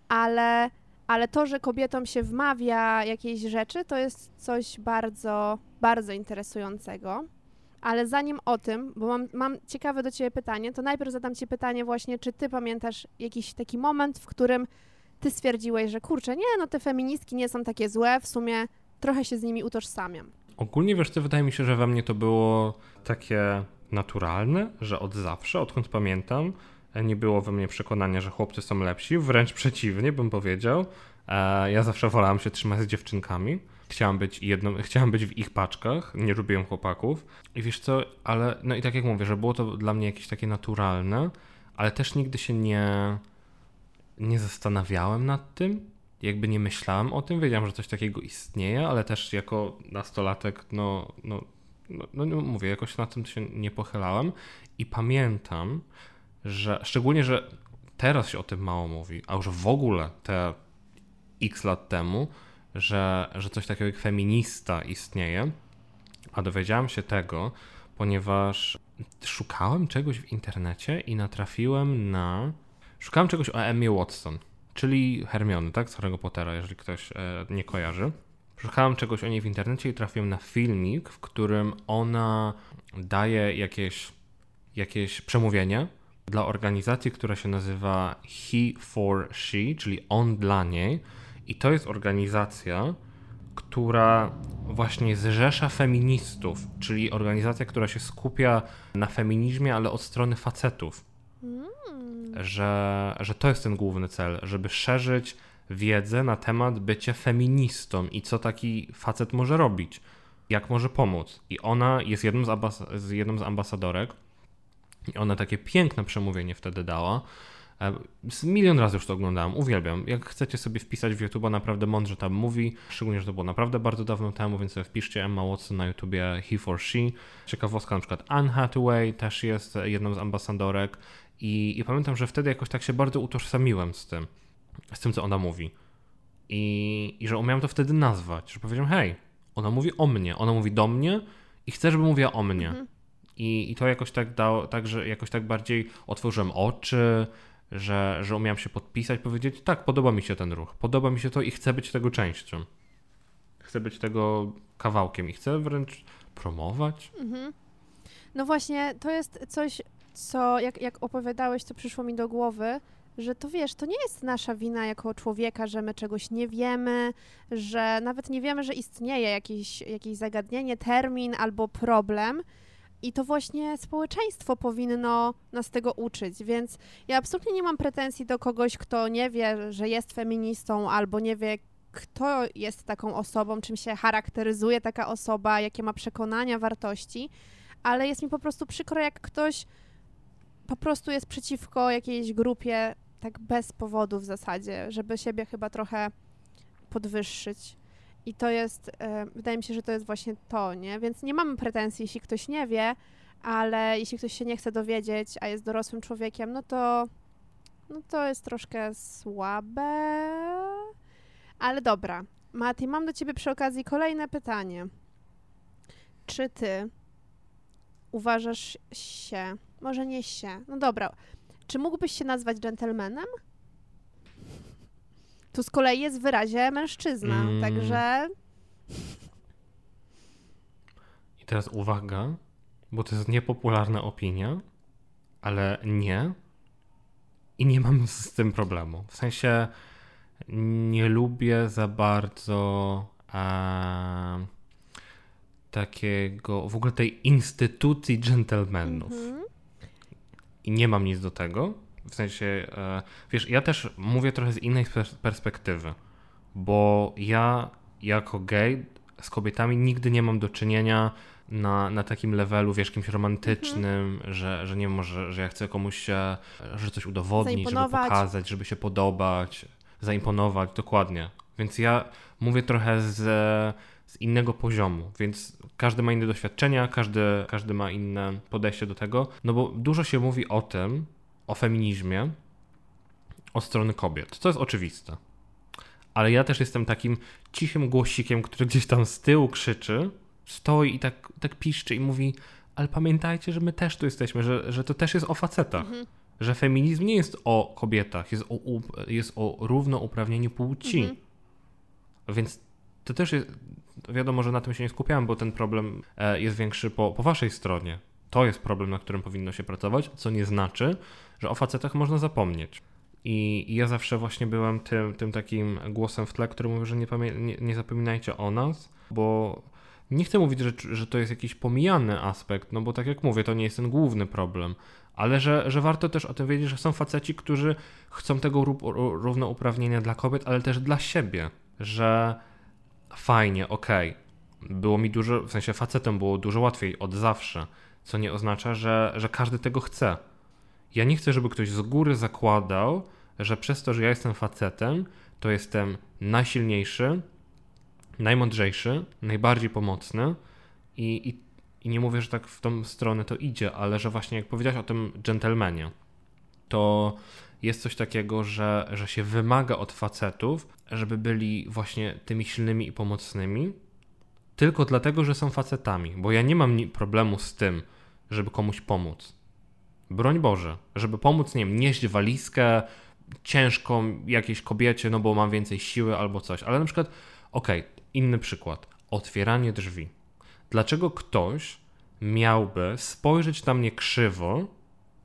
Ale, ale to, że kobietom się wmawia jakieś rzeczy, to jest coś bardzo, bardzo interesującego. Ale zanim o tym, bo mam, mam ciekawe do Ciebie pytanie, to najpierw zadam Ci pytanie właśnie, czy Ty pamiętasz jakiś taki moment, w którym Ty stwierdziłeś, że kurczę, nie, no te feministki nie są takie złe, w sumie trochę się z nimi utożsamiam. Ogólnie wiesz co, wydaje mi się, że we mnie to było takie naturalne, że od zawsze, odkąd pamiętam, nie było we mnie przekonania, że chłopcy są lepsi, wręcz przeciwnie bym powiedział. E, ja zawsze wolałam się trzymać z dziewczynkami. Chciałam być, jedną, *laughs* chciałam być w ich paczkach, nie lubiłem chłopaków. I wiesz co, ale no i tak jak mówię, że było to dla mnie jakieś takie naturalne, ale też nigdy się nie, nie zastanawiałem nad tym, jakby nie myślałem o tym, wiedziałem, że coś takiego istnieje, ale też jako nastolatek, no, no, no, no, no mówię, jakoś na tym się nie pochylałem i pamiętam, że szczególnie, że teraz się o tym mało mówi, a już w ogóle te x lat temu, że, że coś takiego jak feminista istnieje, a dowiedziałem się tego, ponieważ szukałem czegoś w internecie i natrafiłem na. Szukałem czegoś o Emmy Watson, czyli Hermiony, tak? Z Harry'ego Pottera, jeżeli ktoś e, nie kojarzy. Szukałem czegoś o niej w internecie i trafiłem na filmik, w którym ona daje jakieś, jakieś przemówienie dla organizacji, która się nazywa He for She, czyli on dla niej. I to jest organizacja, która właśnie zrzesza feministów, czyli organizacja, która się skupia na feminizmie, ale od strony facetów. Że, że to jest ten główny cel, żeby szerzyć wiedzę na temat bycia feministą i co taki facet może robić, jak może pomóc. I ona jest jedną z, ambas- z jedną z ambasadorek i ona takie piękne przemówienie wtedy dała. E, Milion razy już to oglądałem, uwielbiam. Jak chcecie sobie wpisać w YouTube, naprawdę mądrze tam mówi, szczególnie, że to było naprawdę bardzo dawno temu, więc sobie wpiszcie Emma Watson na YouTubie He for She. Ciekawostka, na przykład Anne Hathaway też jest jedną z ambasadorek i, i pamiętam, że wtedy jakoś tak się bardzo utożsamiłem z tym, z tym, co ona mówi. I, I że umiałem to wtedy nazwać, że powiedziałem, hej, ona mówi o mnie, ona mówi do mnie i chcę, żeby mówiła o mnie. Mhm. I, I to jakoś tak dało, tak, że jakoś tak bardziej otworzyłem oczy, że, że umiałem się podpisać, powiedzieć, tak, podoba mi się ten ruch, podoba mi się to i chcę być tego częścią. Chcę być tego kawałkiem i chcę wręcz promować. No właśnie, to jest coś, co jak, jak opowiadałeś, to przyszło mi do głowy, że to wiesz, to nie jest nasza wina jako człowieka, że my czegoś nie wiemy, że nawet nie wiemy, że istnieje jakieś, jakieś zagadnienie, termin albo problem. I to właśnie społeczeństwo powinno nas tego uczyć, więc ja absolutnie nie mam pretensji do kogoś, kto nie wie, że jest feministą, albo nie wie, kto jest taką osobą, czym się charakteryzuje taka osoba, jakie ma przekonania, wartości, ale jest mi po prostu przykro, jak ktoś po prostu jest przeciwko jakiejś grupie tak bez powodu w zasadzie, żeby siebie chyba trochę podwyższyć. I to jest, e, wydaje mi się, że to jest właśnie to, nie? Więc nie mamy pretensji, jeśli ktoś nie wie, ale jeśli ktoś się nie chce dowiedzieć, a jest dorosłym człowiekiem, no to, no to jest troszkę słabe. Ale dobra. Mati, mam do ciebie przy okazji kolejne pytanie. Czy ty uważasz się, może nie się, no dobra, czy mógłbyś się nazwać dżentelmenem? Tu z kolei jest w wyrazie mężczyzna, Mm. także I teraz uwaga, bo to jest niepopularna opinia, ale nie. I nie mam z tym problemu. W sensie nie lubię za bardzo e, takiego, w ogóle tej instytucji dżentelmenów. mhm. I nie mam nic do tego. W sensie, e, wiesz, ja też mówię trochę z innej pers- perspektywy, bo ja jako gej z kobietami nigdy nie mam do czynienia na, na takim levelu, wiesz, kimś romantycznym, że, że nie wiem, że, że ja chcę komuś się, że coś udowodnić, żeby pokazać, żeby się podobać, zaimponować, dokładnie. Więc ja mówię trochę z, z innego poziomu, więc każdy ma inne doświadczenia, każdy, każdy ma inne podejście do tego, no bo dużo się mówi o tym, o feminizmie od strony kobiet, co jest oczywiste. Ale ja też jestem takim cichym głosikiem, który gdzieś tam z tyłu krzyczy, stoi i tak, tak piszczy i mówi, ale pamiętajcie, że my też tu jesteśmy, że, że to też jest o facetach. Że feminizm nie jest o kobietach, jest o, jest o równouprawnieniu płci. Więc to też jest, wiadomo, że na tym się nie skupiałem, bo ten problem e, jest większy po, po waszej stronie. To jest problem, na którym powinno się pracować, co nie znaczy, że o facetach można zapomnieć. I, i ja zawsze właśnie byłem tym, tym takim głosem w tle, który mówi, że nie, nie, nie zapominajcie o nas, bo nie chcę mówić, że, że to jest jakiś pomijany aspekt, no bo tak jak mówię, to nie jest ten główny problem, ale że, że warto też o tym wiedzieć, że są faceci, którzy chcą tego ró- ró- równouprawnienia dla kobiet, ale też dla siebie, że fajnie, okej, było mi dużo, w sensie facetem było dużo łatwiej od zawsze, co nie oznacza, że, że każdy tego chce. Ja nie chcę, żeby ktoś z góry zakładał, że przez to, że ja jestem facetem, to jestem najsilniejszy, najmądrzejszy, najbardziej pomocny i, i, i nie mówię, że tak w tą stronę to idzie, ale że właśnie jak powiedziałeś o tym dżentelmenie, to jest coś takiego, że, że się wymaga od facetów, żeby byli właśnie tymi silnymi i pomocnymi, tylko dlatego, że są facetami, bo ja nie mam problemu z tym, żeby komuś pomóc. Broń Boże, żeby pomóc, nie wiem, nieść walizkę ciężką jakiejś kobiecie, no bo mam więcej siły albo coś, ale na przykład, okej, inny przykład, otwieranie drzwi. Dlaczego ktoś miałby spojrzeć na mnie krzywo,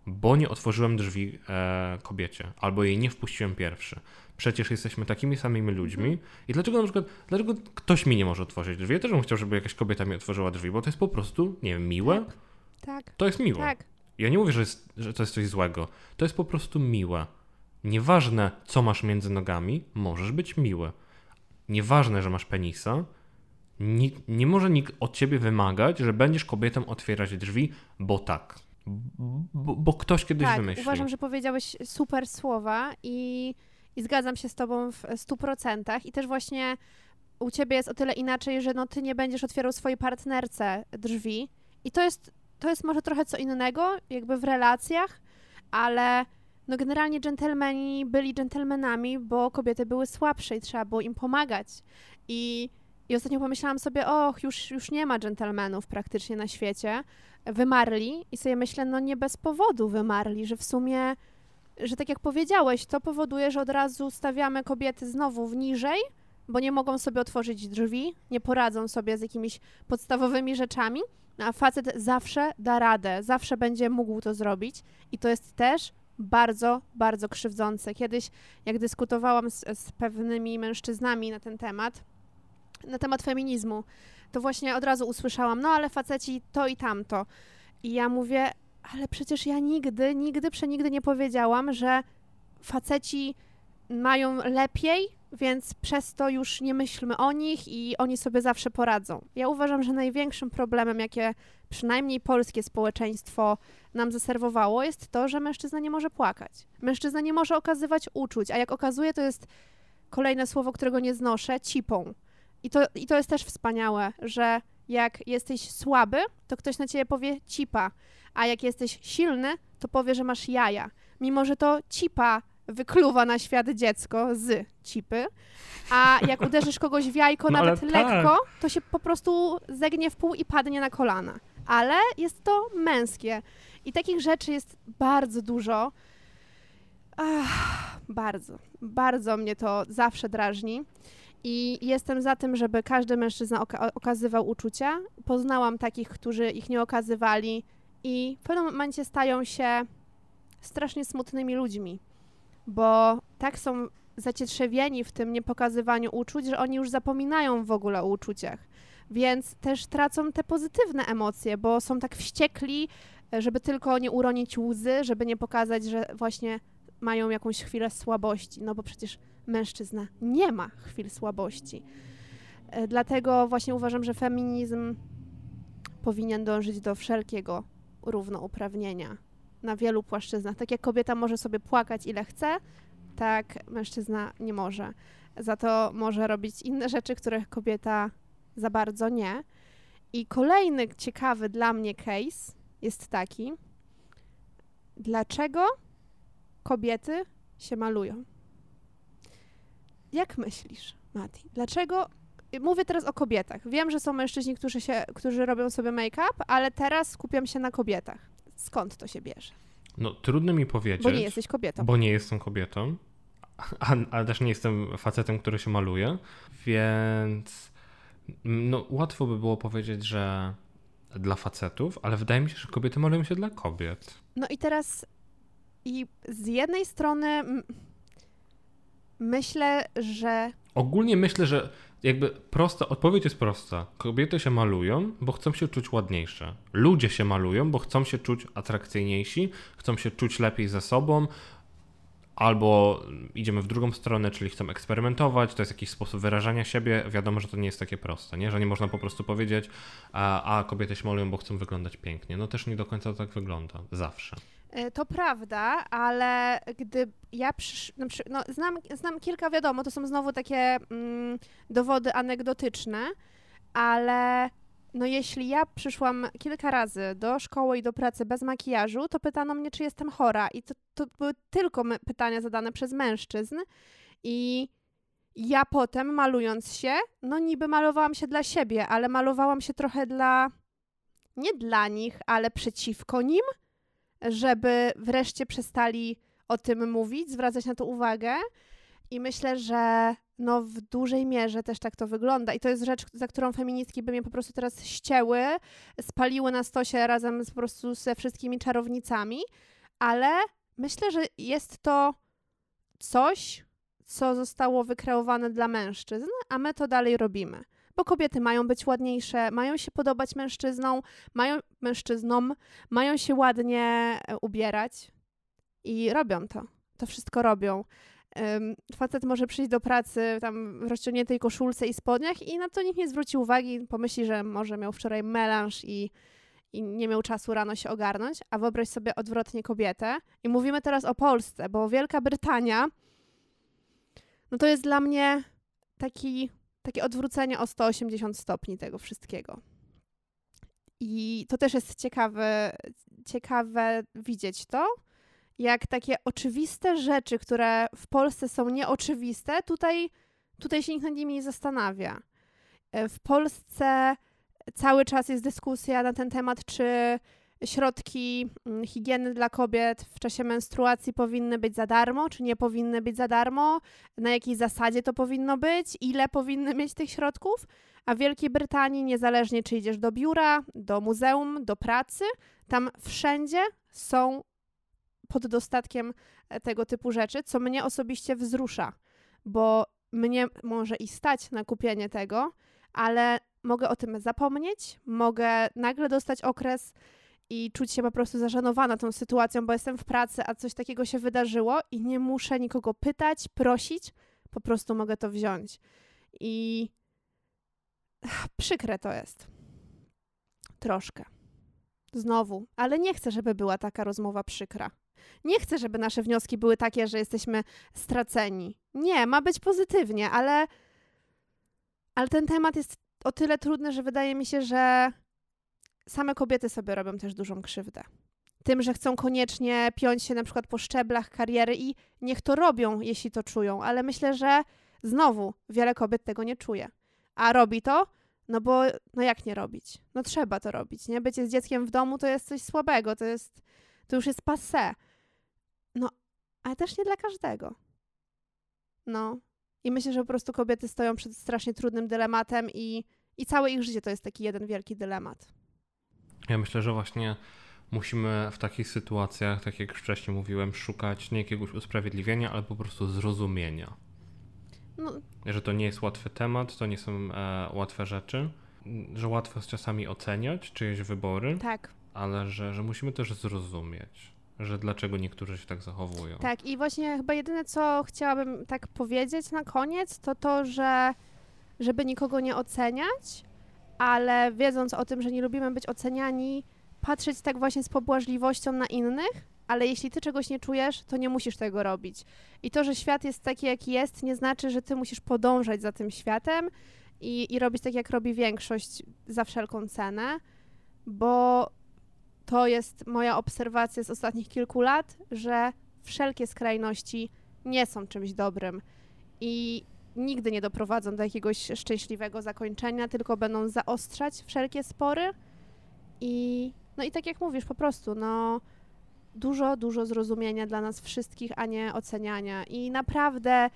bo nie otworzyłem drzwi e, kobiecie, albo jej nie wpuściłem pierwszy. Przecież jesteśmy takimi samymi ludźmi. I dlaczego na przykład, dlaczego ktoś mi nie może otworzyć drzwi? Ja też bym chciał, żeby jakaś kobieta mi otworzyła drzwi, bo to jest po prostu, nie wiem, miłe. tak, To jest miłe. tak. Ja nie mówię, że, jest, że to jest coś złego. To jest po prostu miłe. Nieważne, co masz między nogami, możesz być miły. Nieważne, że masz penisa, nikt, nie może nikt od ciebie wymagać, że będziesz kobietą otwierać drzwi, bo tak. Bo, bo ktoś kiedyś tak, wymyślił. uważam, że powiedziałeś super słowa i, i zgadzam się z tobą w 100%. I też właśnie u ciebie jest o tyle inaczej, że no ty nie będziesz otwierał swojej partnerce drzwi. I to jest, to jest może trochę co innego, jakby w relacjach, ale no generalnie dżentelmeni byli dżentelmenami, bo kobiety były słabsze i trzeba było im pomagać. I, i ostatnio pomyślałam sobie, och, już, już nie ma dżentelmenów praktycznie na świecie. Wymarli i sobie myślę, no nie bez powodu wymarli, że w sumie, że tak jak powiedziałeś, to powoduje, że od razu stawiamy kobiety znowu w niżej, bo nie mogą sobie otworzyć drzwi, nie poradzą sobie z jakimiś podstawowymi rzeczami, no a facet zawsze da radę, zawsze będzie mógł to zrobić i to jest też bardzo, bardzo krzywdzące. Kiedyś, jak dyskutowałam z, z pewnymi mężczyznami na ten temat, na temat feminizmu, to właśnie od razu usłyszałam, no ale faceci to i tamto. I ja mówię, ale przecież ja nigdy, nigdy, przenigdy nie powiedziałam, że faceci mają lepiej więc przez to już nie myślmy o nich i oni sobie zawsze poradzą. Ja uważam, że największym problemem, jakie przynajmniej polskie społeczeństwo nam zaserwowało, jest to, że mężczyzna nie może płakać. Mężczyzna nie może okazywać uczuć, a jak okazuje, to jest kolejne słowo, którego nie znoszę, cipą. I to, I to jest też wspaniałe, że jak jesteś słaby, to ktoś na ciebie powie cipa, a jak jesteś silny, to powie, że masz jaja. Mimo, że to cipa wykluwa na świat dziecko z cipy, a jak uderzysz kogoś w jajko No nawet tak. lekko, to się po prostu zegnie w pół i padnie na kolana. Ale jest to męskie. I takich rzeczy jest bardzo dużo. Ach, bardzo, bardzo mnie to zawsze drażni. I jestem za tym, żeby każdy mężczyzna oka- okazywał uczucia. Poznałam takich, którzy ich nie okazywali i w pewnym momencie stają się strasznie smutnymi ludźmi, bo tak są zacietrzewieni w tym niepokazywaniu uczuć, że oni już zapominają w ogóle o uczuciach. Więc też tracą te pozytywne emocje, bo są tak wściekli, żeby tylko nie uronić łzy, żeby nie pokazać, że właśnie mają jakąś chwilę słabości, no bo przecież mężczyzna nie ma chwil słabości. E, Dlatego właśnie uważam, że feminizm powinien dążyć do wszelkiego równouprawnienia na wielu płaszczyznach. Tak jak kobieta może sobie płakać ile chce, tak mężczyzna nie może. Za to może robić inne rzeczy, których kobieta za bardzo nie. I kolejny ciekawy dla mnie case jest taki, dlaczego kobiety się malują? Jak myślisz, Mati? Dlaczego? Mówię teraz o kobietach. Wiem, że są mężczyźni, którzy, się, którzy robią sobie make-up, ale teraz skupiam się na kobietach. Skąd to się bierze? No, trudno mi powiedzieć. Bo nie jesteś kobietą. Bo nie jestem kobietą, a, ale też nie jestem facetem, który się maluje, więc no, łatwo by było powiedzieć, że dla facetów, ale wydaje mi się, że kobiety malują się dla kobiet. No i teraz i z jednej strony myślę, że Ogólnie myślę, że jakby prosta, odpowiedź jest prosta. Kobiety się malują, bo chcą się czuć ładniejsze. Ludzie się malują, bo chcą się czuć atrakcyjniejsi, chcą się czuć lepiej ze sobą, albo idziemy w drugą stronę, czyli chcą eksperymentować, to jest jakiś sposób wyrażania siebie. Wiadomo, że to nie jest takie proste, nie? że nie można po prostu powiedzieć, a, a kobiety się malują, bo chcą wyglądać pięknie. No też nie do końca tak wygląda, zawsze. Y, to prawda, ale gdy ja przysz... no, no, znam, znam kilka, wiadomo, to są znowu takie mm, dowody anegdotyczne, ale no jeśli ja przyszłam kilka razy do szkoły i do pracy bez makijażu, to pytano mnie, czy jestem chora. I to, to były tylko pytania zadane przez mężczyzn. I ja potem malując się, no niby malowałam się dla siebie, ale malowałam się trochę dla, nie dla nich, ale przeciwko nim, żeby wreszcie przestali o tym mówić, zwracać na to uwagę. I myślę, że no w dużej mierze też tak to wygląda. I to jest rzecz, za którą feministki by mnie po prostu teraz ścięły, spaliły na stosie razem z, po prostu ze wszystkimi czarownicami, ale myślę, że jest to coś, co zostało wykreowane dla mężczyzn, a my to dalej robimy. Bo kobiety mają być ładniejsze, mają się podobać mężczyznom, mają mężczyznom, mają się ładnie e, ubierać i robią to. To wszystko robią. Facet może przyjść do pracy tam w rozciągniętej koszulce i spodniach i na to nikt nie zwróci uwagi, pomyśli, że może miał wczoraj melanż i, i nie miał czasu rano się ogarnąć, a wyobraź sobie odwrotnie kobietę. I mówimy teraz o Polsce, bo Wielka Brytania no to jest dla mnie taki, takie odwrócenie o 180 stopni tego wszystkiego. I to też jest ciekawe, ciekawe widzieć to, jak takie oczywiste rzeczy, które w Polsce są nieoczywiste, tutaj, tutaj się nikt nad nimi nie zastanawia. E, W Polsce cały czas jest dyskusja na ten temat, czy środki mm, higieny dla kobiet w czasie menstruacji powinny być za darmo, czy nie powinny być za darmo, na jakiej zasadzie to powinno być, ile powinny mieć tych środków. A w Wielkiej Brytanii, niezależnie czy idziesz do biura, do muzeum, do pracy, tam wszędzie są pod dostatkiem e, tego typu rzeczy, co mnie osobiście wzrusza, bo mnie może i stać na kupienie tego, ale mogę o tym zapomnieć, mogę nagle dostać okres i czuć się po prostu zażenowana tą sytuacją, bo jestem w pracy, a coś takiego się wydarzyło i nie muszę nikogo pytać, prosić, po prostu mogę to wziąć. I *sighs* przykre to jest. Troszkę. Znowu, ale nie chcę, żeby była taka rozmowa przykra. Nie chcę, żeby nasze wnioski były takie, że jesteśmy straceni. Nie, ma być pozytywnie, ale, ale ten temat jest o tyle trudny, że wydaje mi się, że same kobiety sobie robią też dużą krzywdę. Tym, że chcą koniecznie piąć się na przykład po szczeblach kariery i niech to robią, jeśli to czują, ale myślę, że znowu wiele kobiet tego nie czuje. A robi to, no bo no jak nie robić? No trzeba to robić, nie? Bycie z dzieckiem w domu to jest coś słabego, to jest, to już jest passé. No, ale też nie dla każdego. No. I myślę, że po prostu kobiety stoją przed strasznie trudnym dylematem i, i całe ich życie to jest taki jeden wielki dylemat. Ja myślę, że właśnie musimy w takich sytuacjach, tak jak wcześniej mówiłem, szukać nie jakiegoś usprawiedliwienia, ale po prostu zrozumienia. No, Że to nie jest łatwy temat, to nie są e, łatwe rzeczy, że łatwo jest czasami oceniać czyjeś wybory, tak, ale że, że musimy też zrozumieć, że dlaczego niektórzy się tak zachowują. tak. I właśnie chyba jedyne, co chciałabym tak powiedzieć na koniec, to to, że żeby nikogo nie oceniać, ale wiedząc o tym, że nie lubimy być oceniani, patrzeć tak właśnie z pobłażliwością na innych, ale jeśli ty czegoś nie czujesz, to nie musisz tego robić. I to, że świat jest taki, jaki jest, nie znaczy, że ty musisz podążać za tym światem i, i robić tak, jak robi większość za wszelką cenę, bo to jest moja obserwacja z ostatnich kilku lat, że wszelkie skrajności nie są czymś dobrym i nigdy nie doprowadzą do jakiegoś szczęśliwego zakończenia, tylko będą zaostrzać wszelkie spory. I no i tak jak mówisz, po prostu, no dużo, dużo zrozumienia dla nas wszystkich, a nie oceniania. I naprawdę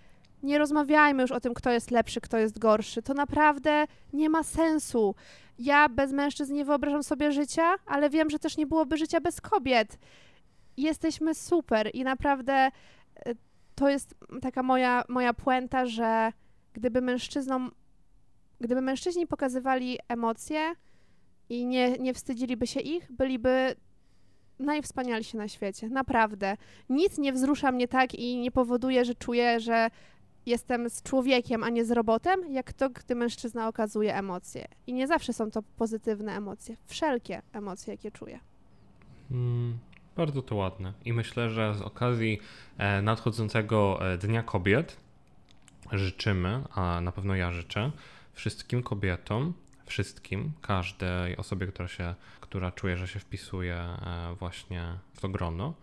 nie rozmawiajmy już o tym, kto jest lepszy, kto jest gorszy. To naprawdę nie ma sensu. Ja bez mężczyzn nie wyobrażam sobie życia, ale wiem, że też nie byłoby życia bez kobiet. Jesteśmy super i naprawdę e, to jest taka moja, moja puenta, że gdyby mężczyznom, gdyby mężczyźni pokazywali emocje i nie, nie wstydziliby się ich, byliby najwspanialsi na świecie. Naprawdę. Nic nie wzrusza mnie tak i nie powoduje, że czuję, że jestem z człowiekiem, a nie z robotem, jak to, gdy mężczyzna okazuje emocje. I nie zawsze są to pozytywne emocje. Wszelkie emocje, jakie czuję. Mm, bardzo to ładne. I myślę, że z okazji e, nadchodzącego e, Dnia Kobiet życzymy, a na pewno ja życzę, wszystkim kobietom, wszystkim, każdej osobie, która się, która czuje, że się wpisuje e, właśnie w to grono,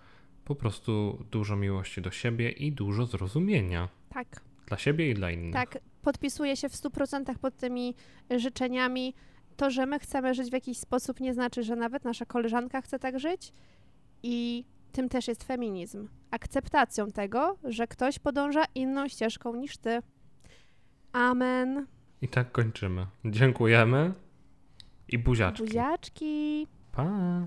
po prostu dużo miłości do siebie i dużo zrozumienia Tak. dla siebie i dla innych. Tak, podpisuję się w 100% pod tymi życzeniami. To, że my chcemy żyć w jakiś sposób, nie znaczy, że nawet nasza koleżanka chce tak żyć. I tym też jest feminizm. Akceptacją tego, że ktoś podąża inną ścieżką niż ty. Amen. I tak kończymy. Dziękujemy i buziaczki. Buziaczki. Pa!